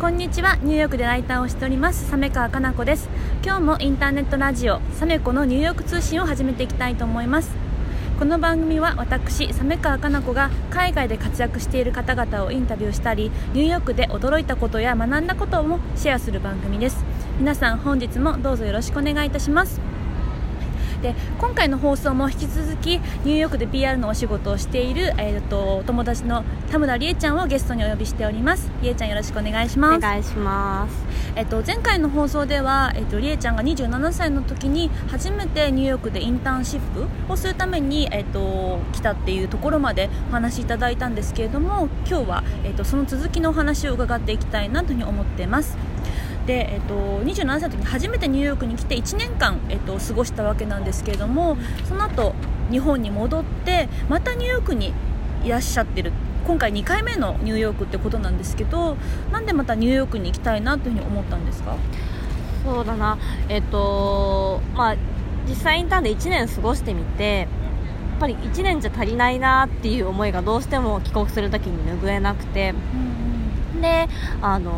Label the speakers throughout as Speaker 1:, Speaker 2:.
Speaker 1: こんにちは。ニューヨークでライターをしております。鮫川かな子です。今日もインターネットラジオサメコのニューヨーク通信を始めていきたいと思います。この番組は私鮫川かな子が海外で活躍している方々をインタビューしたりニューヨークで驚いたことや学んだこともシェアする番組です。皆さん本日もどうぞよろしくお願いいたします。で今回の放送も引き続きニューヨークで PR のお仕事をしている、えーと、友達の田村理恵ちゃんをゲストにお呼びしております。理恵ちゃんよろしくお願いします。
Speaker 2: お願いします、
Speaker 1: えっと、前回の放送では、えっと、理恵ちゃんが27歳の時に初めてニューヨークでインターンシップをするために、えっと、来たっていうところまでお話しいただいたんですけれども今日は、えっと、その続きのお話を伺っていきたいなというふうに思っていますで、えっと、27歳の時に初めてニューヨークに来て1年間、えっと、過ごしたわけなんですけれどもその後日本に戻ってまたニューヨークにいらっしゃってる。今回2回目のニューヨークってことなんですけどなんでまたニューヨークに行きたいなというふうに思ったんですか？
Speaker 2: そうだな。えっとまあ実際インターンで1年過ごしてみてやっぱり1年じゃ足りないなっていう思いがどうしても帰国するときに拭えなくて、うん、であの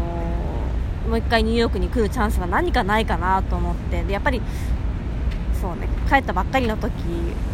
Speaker 2: もう一回ニューヨークに来るチャンスが何かないかなと思って。でやっぱりそうね帰ったばっかりの時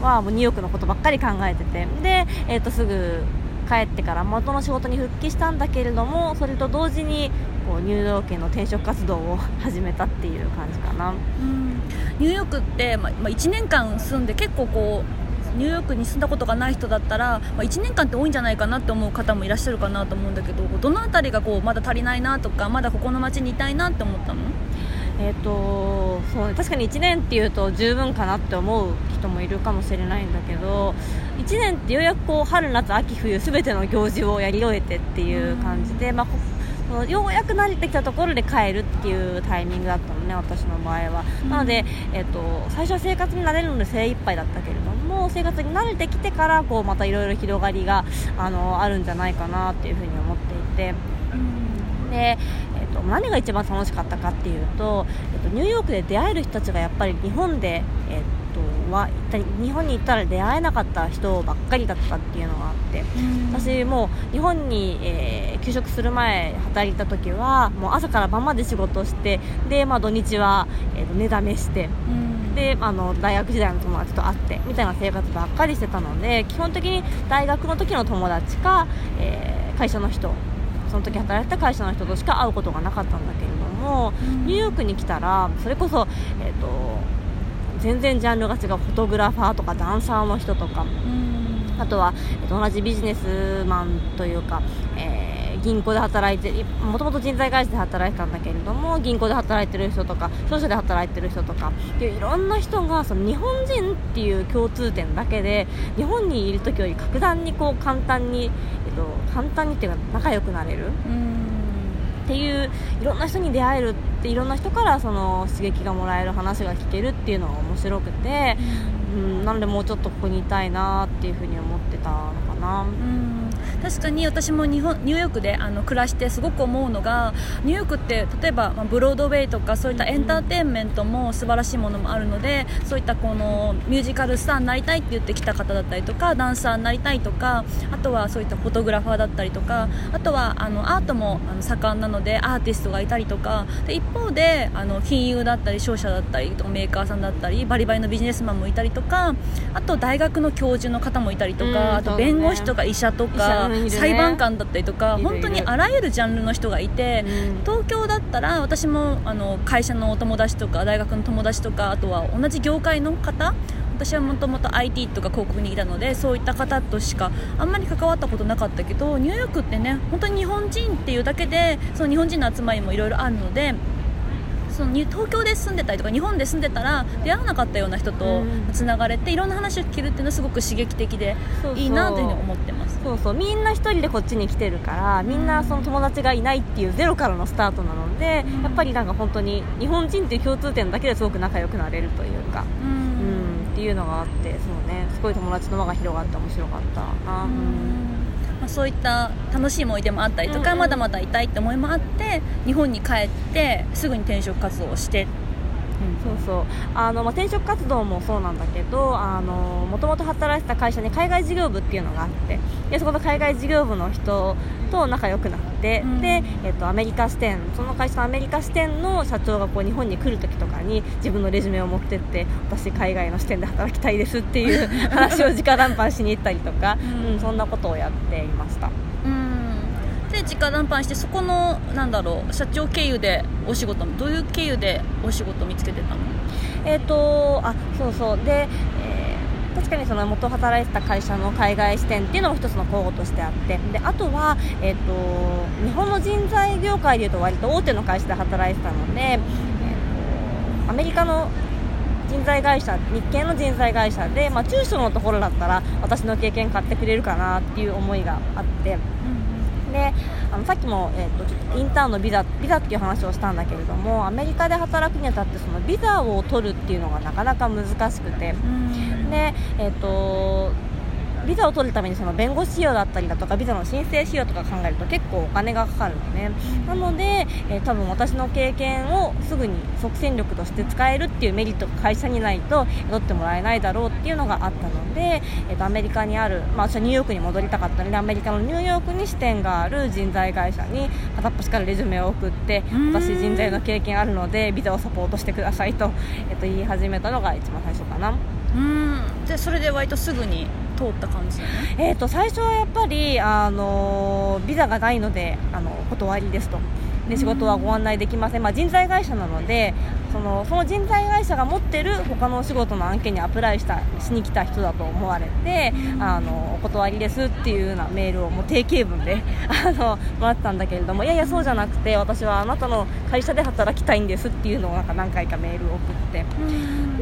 Speaker 2: はもうニューヨークのことばっかり考えてて。で、えー、とすぐ帰ってから元の仕事に復帰したんだけれどもそれと同時にこうニューヨークへの転職活動を始めたっていう感じかな、うん、
Speaker 1: ニューヨークって、まま、1年間住んで結構こうニューヨークに住んだことがない人だったら、まあ、1年間って多いんじゃないかなって思う方もいらっしゃるかなと思うんだけどどの辺りがこうまだ足りないなとかまだここの街にいたいなって思ったの？
Speaker 2: えーとそう確かに1年っていうと十分かなって思う人もいるかもしれないんだけど1年ってようやくこう春夏秋冬全ての行事をやり終えてっていう感じで、まあ、ようやく慣れてきたところで帰るっていうタイミングだったのね私の場合は、うん、なので、えーと、最初は生活に慣れるので精一杯だったけれども生活に慣れてきてからこうまたいろいろ広がりがあのあるんじゃないかなっていうふうに思っていて、うん、で、えーと、何が一番楽しかったかっていうと,、えーと、ニューヨークで出会える人たちがやっぱり日本で、えーとは日本に行ったら出会えなかった人ばっかりだったっていうのがあって、私も日本に、えー、休職する前働いた時はもう朝から晩まで仕事をしてで、まあ、土日は、えー、と寝だめして。であの大学時代の友達と会ってみたいな生活ばっかりしてたので基本的に大学の時の友達か、えー、会社の人その時働いてた会社の人としか会うことがなかったんだけれども、ニューヨークに来たらそれこそ、えーと全然ジャンルが違うフォトグラファーとかダンサーの人とか、あとは、えっと、同じビジネスマンというか、えー、銀行で働いてもともと人材会社で働いてたんだけれども銀行で働いてる人とか商社で働いてる人とかっていういろんな人がその日本人っていう共通点だけで日本にいる時より格段にこう簡単に、えっと、簡単にっていうか仲良くなれる。っていういろんな人に出会えるっていろんな人からその刺激がもらえる話が聞けるっていうのが面白くて、うん、なんでもうちょっとここにいたいなっていうふうに思ってたのかな。うん
Speaker 1: 確かに私も日本ニューヨークであの暮らしてすごく思うのがニューヨークって例えば、まあ、ブロードウェイとかそういったエンターテインメントも素晴らしいものもあるのでそういったこのミュージカルスターになりたいって言ってきた方だったりとかダンサーになりたいとかあとはそういったフォトグラファーだったりとかあとはあのアートもあの盛んなのでアーティストがいたりとかで一方であの金融だったり商社だったりとかメーカーさんだったりバリバリのビジネスマンもいたりとかあと大学の教授の方もいたりとか、あと弁護士とか医者とか、裁判官だったりとか本当にあらゆるジャンルの人がいて、東京だったら私もあの会社のお友達とか大学の友達とかあとは同じ業界の方私はもともと IT とか広告にいたのでそういった方としかあんまり関わったことなかったけどニューヨークってね本当に日本人っていうだけでその日本人の集まりもいろいろあるのでその東京で住んでたりとか日本で住んでたら出会わなかったような人とつながれて、いろんな話を聞けるっていうのはすごく刺激的でいいなというふうに思ってます
Speaker 2: そうそうみんな1人でこっちに来てるからみんなその友達がいないっていうゼロからのスタートなので、うん、やっぱりなんか本当に日本人っていう共通点だけですごく仲良くなれるというか、うん、うん、っていうのがあってそうねすごい友達の輪が広がって面白かったな。うん。
Speaker 1: まあ、そういった楽しい思い出もあったりとか、うん。うん、まだまだいたいって思いもあって日本に帰ってすぐに転職活動をして
Speaker 2: そうそう。あの、まあ、転職活動もそうなんだけどもともと働いてた会社に海外事業部っていうのがあってでそこの海外事業部の人と仲良くなって、うん、で、えっと、アメリカ支店その会社のアメリカ支店の社長がこう日本に来る時とかに自分のレジュメを持ってって私海外の支店で働きたいですっていう話を直談判しに行ったりとか、うん、うん、そんなことをやっていました。
Speaker 1: 直談判してそこのなんだろう社長経由でお仕事どういう経由でお仕事見つけてたの？
Speaker 2: えっ、ー、とあそうそう。で、えー、確かにその元働いてた会社の海外支店っていうのも一つの候補としてあって。であとは、えーと、日本の人材業界でいうと割と大手の会社で働いてたので、えー、アメリカの人材会社日系の人材会社で、まあ、中小のところだったら私の経験買ってくれるかなっていう思いがあって。であのさっきも、えーと、とインターンのビザビザっていう話をしたんだけれどもアメリカで働くにあたってそのビザを取るっていうのがなかなか難しくて、でえっ、ー、とビザを取るためにその弁護士費用だったりだとかビザの申請費用とか考えると結構お金がかかるのね。なので、えー、多分私の経験をすぐに即戦力として使えるっていうメリットが会社にないと雇ってもらえないだろうっていうのがあったので、えー、とアメリカにある、まあ、私はニューヨークに戻りたかったのでアメリカのニューヨークに支店がある人材会社に片っ端からレジュメを送って私人材の経験あるのでビザをサポートしてくださいと,、えー、と言い始めたのが一番最初かな。
Speaker 1: うん。でそれで割とすぐに通った感じ、ね、
Speaker 2: えーと、最初はやっぱり、あのビザがないのであの断りですと。で仕事はご案内できません、まあ、人材会社なのでそのその人材会社が持ってる他のお仕事の案件にアプライしたしに来た人だと思われてあのお断りですっていうようなメールをもう定型文で あのもらったんだけれどもいやいやそうじゃなくて私はあなたの会社で働きたいんですっていうのをなんか何回かメールを送って。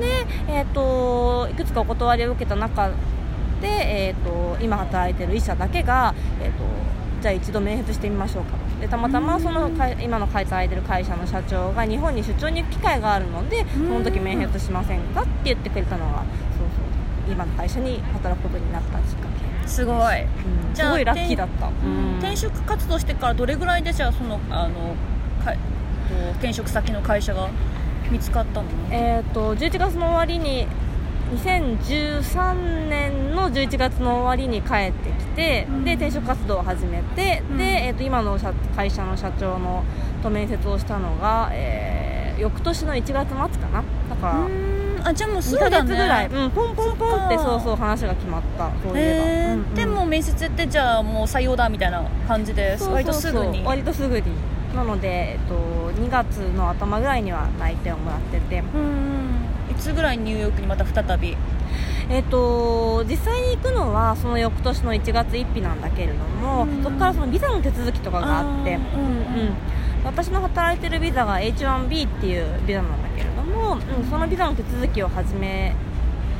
Speaker 2: で、えーと、いくつかお断りを受けた中で、えーと、今働いてる1社だけが、えーとじゃあ一度面接してみましょうかでたまたまその今の働いてる会社の社長が日本に出張に行く機会があるのでその時面接しませんかって言ってくれたのがそうそう。今の会社に働くことになったきっか
Speaker 1: け。すごい、
Speaker 2: うん、すごいラッキーだった、
Speaker 1: 転職活動してからどれぐらいでじゃあそのあのか転職先の会社が見つかったの？
Speaker 2: えっ、と11月の終わりに2013年の11月の終わりに帰ってきて、うん、で転職活動を始めて、うん、で、えーと、今の会社の社長のと面接をしたのが、えー、翌年の1月末かな。だから
Speaker 1: あじゃあもうすぐだ、ね、2ヶ月ぐ
Speaker 2: らい、うん、ポンポンポンってそうそう話が決まった。そういえ
Speaker 1: ば、うんうん、でも面接ってじゃあもう採用だみたいな感じで割とすぐに。
Speaker 2: 割とすぐに。なので、えっと、2月の頭ぐらいには内定をもらってて。うん
Speaker 1: らいニューヨークにまた再び。
Speaker 2: えーと、実際に行くのはその翌年の1月1日なんだけれども、うん、そこからそのビザの手続きとかがあって、うんうん、私の働いてるビザが H1B っていうビザなんだけれども、うん、そのビザの手続きを始め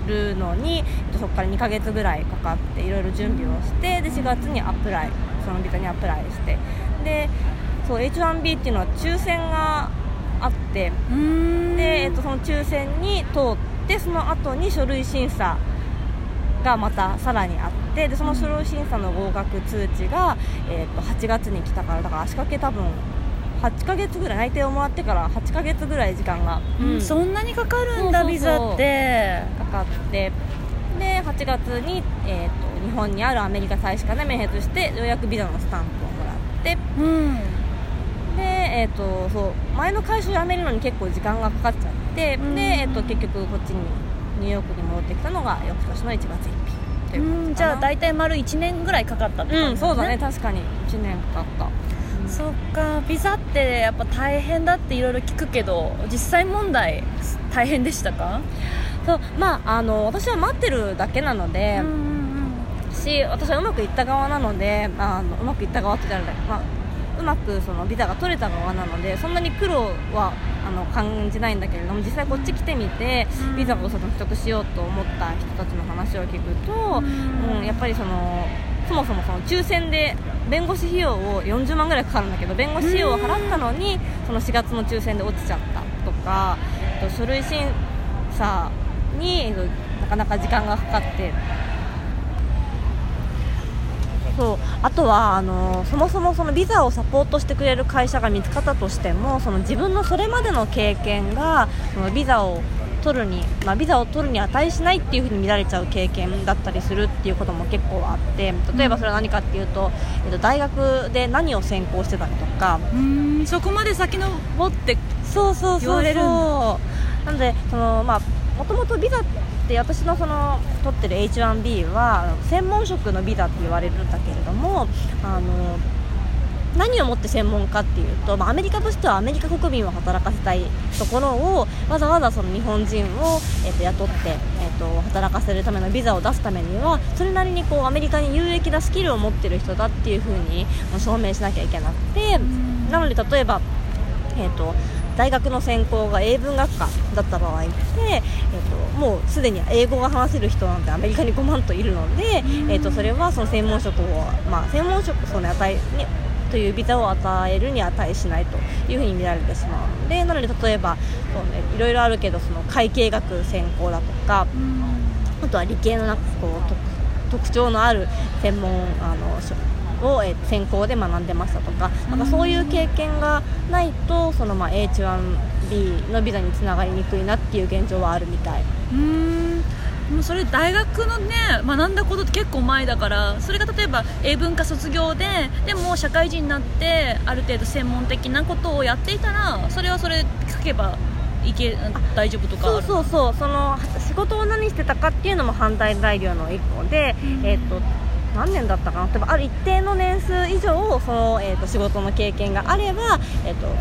Speaker 2: るのにそこから2ヶ月ぐらいかかっていろいろ準備をしてで4月にアプライそのビザにアプライして。でそう H1B っていうのは抽選があってで、えっと、その抽選に通ってその後に書類審査がまたさらにあってでその書類審査の合格通知が、えっと、8月に来たからだから足掛け多分8ヶ月ぐらい内定をもらってから8ヶ月ぐらい時間が、
Speaker 1: うん、そんなにかかるんだビザって。
Speaker 2: かかってで8月に、えーと、と日本にあるアメリカ大使館で面接してようやくビザのスタンプをもらって、うんで、えーと、そう前の会社を辞めるのに結構時間がかかっちゃって、で、えーと、結局こっちにニューヨークに戻ってきたのが翌年の1月1日
Speaker 1: うんじゃあ大体丸1年ぐらいかかったってね、
Speaker 2: うんそうだね。確かに1年かかった、
Speaker 1: うん、そっか。ビザってやっぱ大変だっていろいろ聞くけど実際問題大変でしたか？
Speaker 2: そうまああの私は待ってるだけなので、うんうんうん、し私はうまくいった側なのであのうまくいった側って言ったら、まあ、うまくそのビザが取れた側なのでそんなに苦労はあの感じないんだけれども実際こっち来てみてビザをその取得しようと思った人たちの話を聞くと、うん、やっぱりそのそもそもその抽選で弁護士費用を40万ぐらいかかるんだけど弁護士費用を払ったのにその4月の抽選で落ちちゃったとか書類審査になかなか時間がかかってそうあとはあのそもそもそのビザをサポートしてくれる会社が見つかったとしてもその自分のそれまでの経験がそのビザを取るに、まあ、ビザを取るに値しないっていうふうに見られちゃう経験だったりするっていうことも結構あって例えばそれは何かっていうと、えっと、大学で何を専攻してたりとか
Speaker 1: うんそこまで先のぼって
Speaker 2: そうそうそう
Speaker 1: 言われるん
Speaker 2: なのでそのまあもともとビザって私のその取ってる H1B は専門職のビザって言われるんだけれどもあの何をもって専門かっていうと、まあ、アメリカとしてはアメリカ国民を働かせたいところをわざわざその日本人を、えー、と雇って、えー、と働かせるためのビザを出すためにはそれなりにこうアメリカに有益なスキルを持ってる人だっていうふうにまあ証明しなきゃいけなくてなので例えば、えー、と大学の専攻が英文学科だった場合って、えー、ともうすでに英語が話せる人なんてアメリカに5万といるので、えー、とそれはその専門職を、まあ、専門職その値にというビザを与えるに値しないというふうに見られてしまうのでなので例えばそう、ね、いろいろあるけどその会計学専攻だとかあとは理系のなんかこう特徴のある専門あのを、え専攻で学んでましたとかなんかそういう経験がないとそのまあ H1B のビザにつながりにくいなっていう現状はあるみたい。
Speaker 1: うん。もうそれ大学のね学んだことって結構前だからそれが例えば英文科卒業ででも社会人になってある程度専門的なことをやっていたらそれはそれ書けばいけ大丈夫とか
Speaker 2: そうそうそう。その仕事を何してたかっていうのも反対材料の一個で、
Speaker 1: うん。
Speaker 2: えっ、と何年だったかな？例えばある一定の年数以上その、えー、と仕事の経験があれば、えーとうん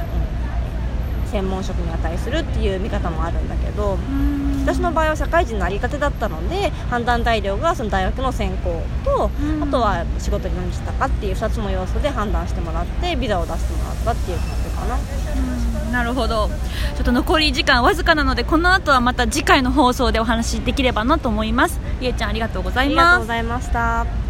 Speaker 2: 専門職に値するっていう見方もあるんだけど
Speaker 1: うん。
Speaker 2: 私の場合は社会人のありたてだったので判断材料がその大学の専攻と、
Speaker 1: うん。
Speaker 2: あとは仕事に何したかっていう2つの要素で判断してもらってビザを出してもらったっていう感じかな。
Speaker 1: うん。なるほど。ちょっと残り時間わずかなのでこの後はまた次回の放送でお話しできればなと思います。りえちゃんありがとうござ
Speaker 2: あ
Speaker 1: います。
Speaker 2: りがとうございました。